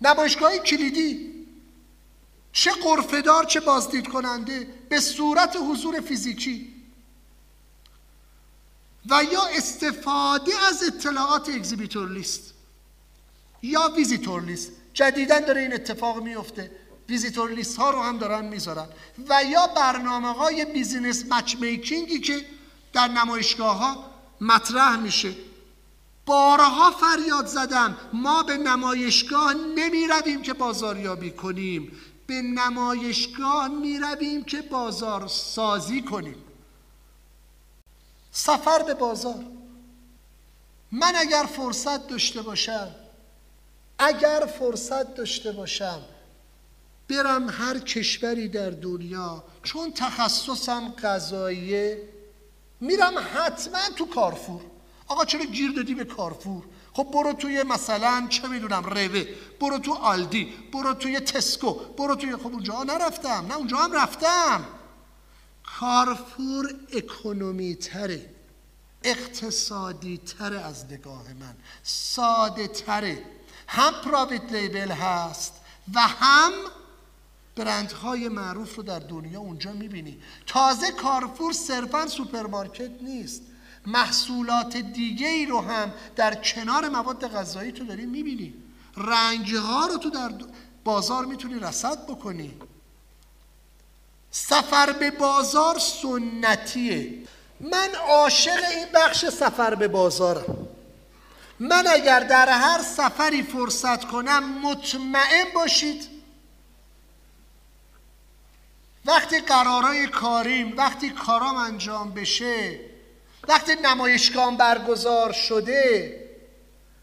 نمایشگاه کلیدی. چه غرفه‌دار چه بازدید کننده به صورت حضور فیزیکی. و یا استفاده از اطلاعات exhibitor list یا visitor list جدیدا داره این اتفاق میفته. visitor list ها رو هم دارن می‌ذارن. و یا برنامه های business matchmaking ی که در نمایشگاه ها مطرح میشه. بارها فریاد زدم ما به نمایشگاه نمی رویم که بازاریابی کنیم. به نمایشگاه می رویم که بازار سازی کنیم. سفر به بازار. من اگر فرصت داشته باشم اگر فرصت داشته باشم برم هر کشوری در دنیا چون تخصصم غذاییه میرم حتما تو کارفور. آقا چرا گیر دادی به کارفور؟ خب برو توی مثلا چه می‌دونم روه برو تو آلدی. برو توی تسکو. برو توی خب اونجا نرفتم. نه اونجا هم رفتم. کارفور اکونومی تره اقتصادی تره از نگاه من. ساده تره هم پراویت لیبل هست و هم برندهای معروف رو در دنیا اونجا می‌بینی. تازه Carrefour صرفا سوپرمارکت نیست. محصولات دیگه ای رو هم در کنار مواد غذایی تو داری می‌بینی. رنگ رو تو در بازار می‌تونی رصد بکنی. سفر به بازار سنتیه. من عاشق این بخش سفر به بازارم من اگر در هر سفری فرصت کنم مطمئن باشید. وقتی قرارای کاریم وقتی کارام انجام بشه وقتی نمایشگاه برگزار شده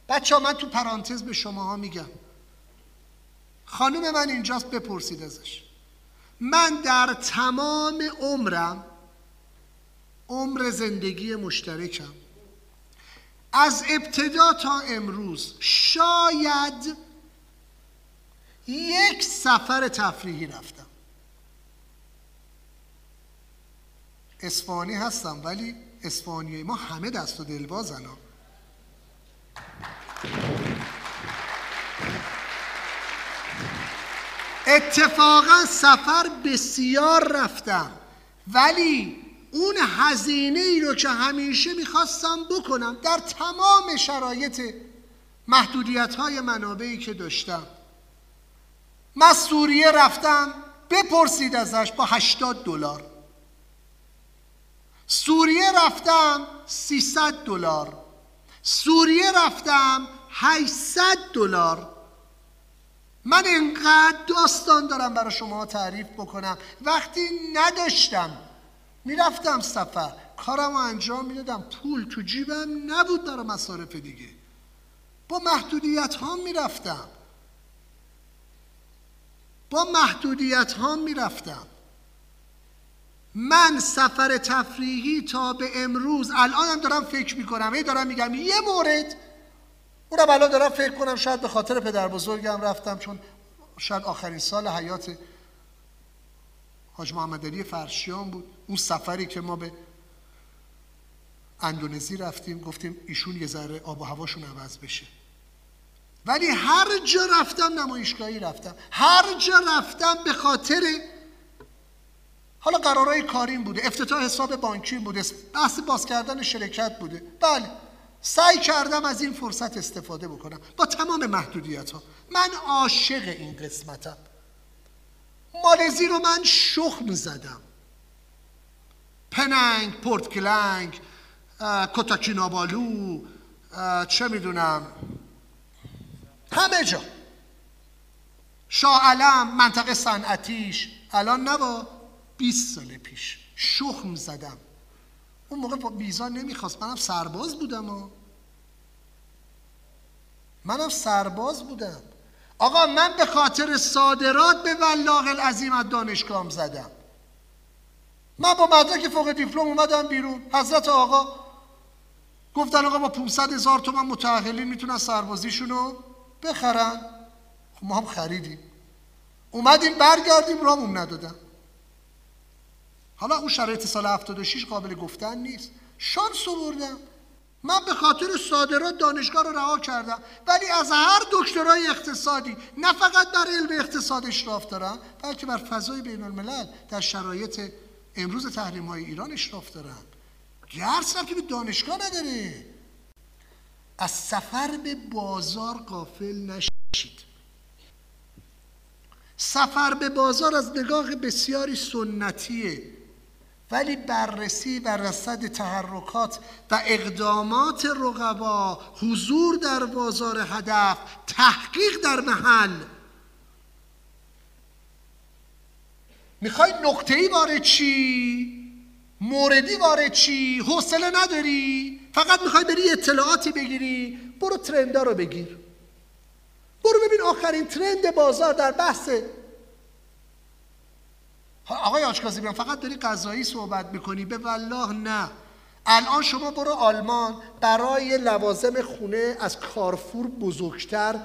بچه ها من تو پرانتز به شما میگم. خانم من اینجاست بپرسید ازش. من در تمام عمرم عمر زندگی مشترکم. از ابتدا تا امروز شاید یک سفر تفریحی رفتم. اسفانی هستم ولی اسفانی ما همه دست و دلبازن ها. اتفاقا سفر بسیار رفتم. ولی اون هزینه ای رو که همیشه می‌خواستم بکنم در تمام شرایط محدودیت های منابعی که داشتم. من سوریه رفتم بپرسید ازش با 80 دلار. رفتم 300 دلار. سوریه رفتم 800 دلار. من انقدر داستان دارم برای شما تعریف بکنم. وقتی نداشتم می‌رفتم سفر. کارم رو انجام می‌دادم. پول تو جیبم نبود برای مصارف دیگه. با محدودیت ها می‌رفتم. با محدودیت ها می‌رفتم. من سفر تفریحی تا به امروز الانم دارم فکر می‌کنم. هی دارم میگم یه مورد. اونم الان دارم فکر کنم شاید به خاطر پدر بزرگم رفتم چون شاید آخرین سال حیات حاج محمد علی فرشیان بود. اون سفری که ما به اندونزی رفتیم گفتیم ایشون یه ذره آب و هواشون عوض بشه. ولی هر جا رفتم نمایشگاهی رفتم. هر جا رفتم به خاطر حالا قرارهای کاریم بوده افتتاح حساب بانکی بوده بحث باز کردن شرکت بوده. بله سعی کردم از این فرصت استفاده بکنم. با تمام محدودیت ها من عاشق این قسمتم. مالزی رو من شخم زدم. پننگ پورت کلنگ کتاکینابالو چه می‌دونم. همه جا. شاه علم منطقه صنعتیش. الان نبا 20 سال پیش. شخم زدم. اون موقع ویزا نمی‌خواست. منم سرباز بودم و منم سرباز بودم. آقا من به خاطر صادرات به ولاغ العظیم از دانشگاهم زدم. من با مدرک فوق دیپلم اومدم بیرون. حضرت آقا گفتن آقا با 500 هزار تومن متأهلین می‌تونن سربازیشون رو بخرن. خب ما هم خریدیم. اومدیم برگردیم رامون ندادن. حالا اون شرایط سال 76 قابل گفتن نیست. شانس بردم من به خاطر صادرات دانشگاه رو رها کردم. ولی از هر دکترای اقتصادی نه فقط بر علم اقتصاد اشراف دارم بلکه بر فضای بین الملل در شرایط امروز تحریم های ایران اشراف دارم. درس که به دانشگاه نداره. از سفر به بازار قافل نشید. سفر به بازار از نگاه بسیاری سنتیه. ولی بررسی و رصد تحرکات و اقدامات رقبا حضور در بازار هدف تحقیق در محل. می‌خوای نقطه ای وارد چی؟ موردی وارد چی؟ حوصله نداری؟ فقط می‌خوای بری اطلاعاتی بگیری؟ برو ترندا رو بگیر. برو ببین آخرین ترند بازار در بحث آقای آشکازی بیان فقط داری غذایی صحبت می‌کنی؟ به والله نه. الان شما برو آلمان برای لوازم خونه از کارفور بزرگتر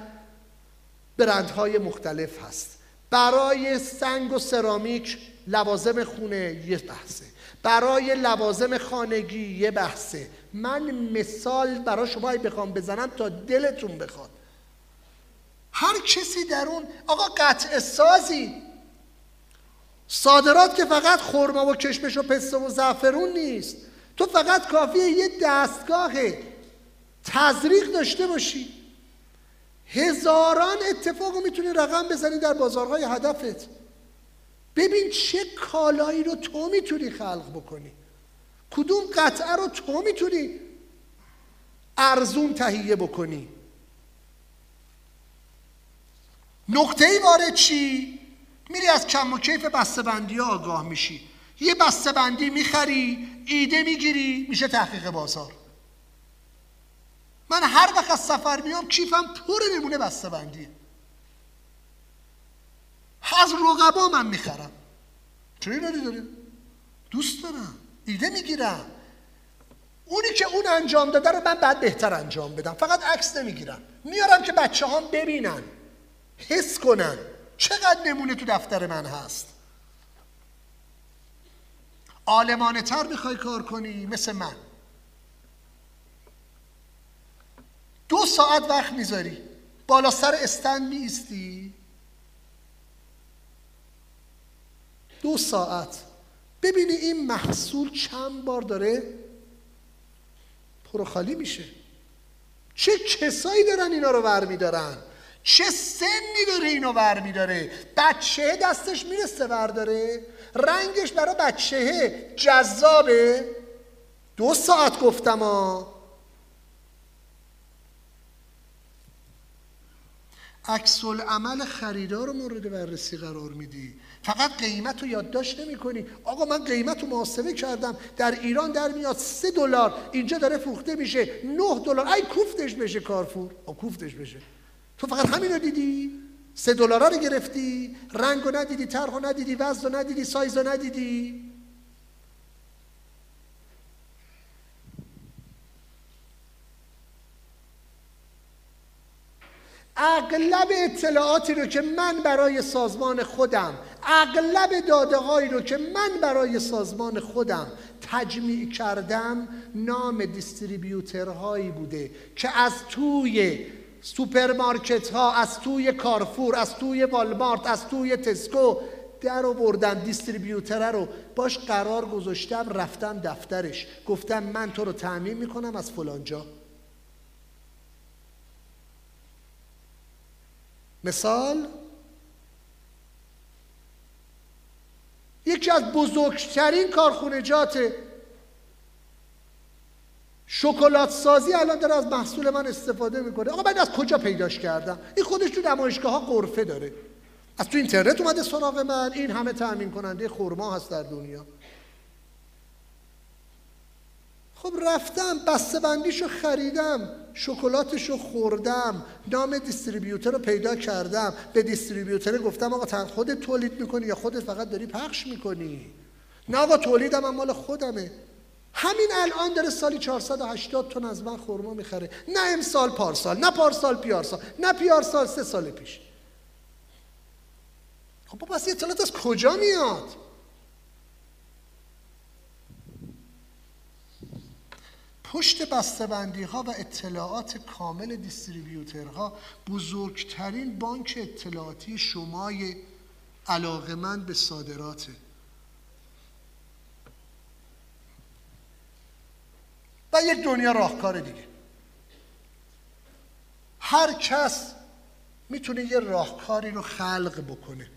برندهای مختلف هست. برای سنگ و سرامیک لوازم خونه یه بحثه. برای لوازم خانگی یه بحثه. من مثال برای شما بخوام بزنم تا دلتون بخواد. هر کسی در اون آقا قطع سازی. صادرات که فقط خرما و کشمش و پسته و زعفرون نیست. تو فقط کافیه یه دستگاه تزریق داشته باشی. هزاران اتفاق می‌تونی رقم بزنی در بازارهای هدفت. ببین چه کالایی رو تو می‌تونی خلق بکنی. کدوم قطعه رو تو می‌تونی ارزون تهیه بکنی. نقطه ای وارد چی؟ میری از کم و کیف بندی ها آگاه میشی. یه بندی می‌خری ایده می‌گیری میشه تحقیق بازار. من هر وقت از سفر میام کیفم پر نمونه بندیه از رقبا من می‌خرم. چرا ایرادی داره؟ دوست دارم. ایده می‌گیرم. اونی که اون انجام داده رو من بعد بهتر انجام بدم. فقط عکس نمی‌گیرم. میارم که بچه هم ببینن. حس کنن. چقدر نمونه تو دفتر من هست؟ آلمانه تر می‌خوای کار کنی مثل من. دو ساعت وقت می‌ذاری. بالا سر استند میستی دو ساعت. ببینی این محصول چند بار داره پروخالی میشه. چه کسایی دارن اینا رو ور میدارن؟ چه سنی داره اینو ور میداره؟ بچه دستش می‌رسه داره. رنگش برای بچه جذابه. دو ساعت گفتم ها. عکس عمل خریدار رو مورد بررسی قرار میدی. فقط قیمت رو یادداشت نمی کنی آقا من قیمت رو محاسبه کردم. در ایران در میاد سه دلار. اینجا داره فروخته میشه. نه دلار. ای کوفتش بشه کارفور. کوفتش بشه. تو فقط همین رو دیدی. سه دلار رو گرفتی. رنگ رو ندیدی طرح رو ندیدی وزن رو ندیدی سایز رو ندیدی. اغلب اطلاعاتی رو که من برای سازمان خودم اغلب داده رو که من برای سازمان خودم تجمیع کردم نام distributor هایی بوده که از توی سوپرمارکت ها از توی Carrefour از توی والمارت از توی Tesco در آوردن distributor ه رو باش قرار گذاشتم رفتم دفترش. گفتم من تو رو تأمین می‌کنم از فلانجا مثال؟ یکی از بزرگترین کارخونجات شکلات سازی الان داره از محصول من استفاده می‌کنه. آقا من از کجا پیداش کردم؟ این خودش تو نمایشگاه ها قرفه داره. از تو اینترنت اومده سراغ من. این همه تأمین کننده خورما هست در دنیا. خب رفتم بسته بندیشو خریدم شکلاتشو خوردم نام دیستریبیوتر رو پیدا کردم. به دیستریبیوتر گفتم آقا خودت تولید می‌کنی یا خودت فقط داری پخش می‌کنی؟ نه آقا تولیدم مال خودمه. همین الان داره سالی 480 تن از من خورما می‌خره. نه امسال پارسال نه پارسال پیارسال نه پیارسال سه سال پیش. خب پس اطلاعات از کجا میاد؟ پشت بسته‌بندی ها و اطلاعات کامل دیستریبیوترها بزرگترین بانک اطلاعاتی شمای علاقمند به صادراته. و یک دنیا راهکار دیگه. هر کس می‌تونه یه راهکاری رو خلق بکنه.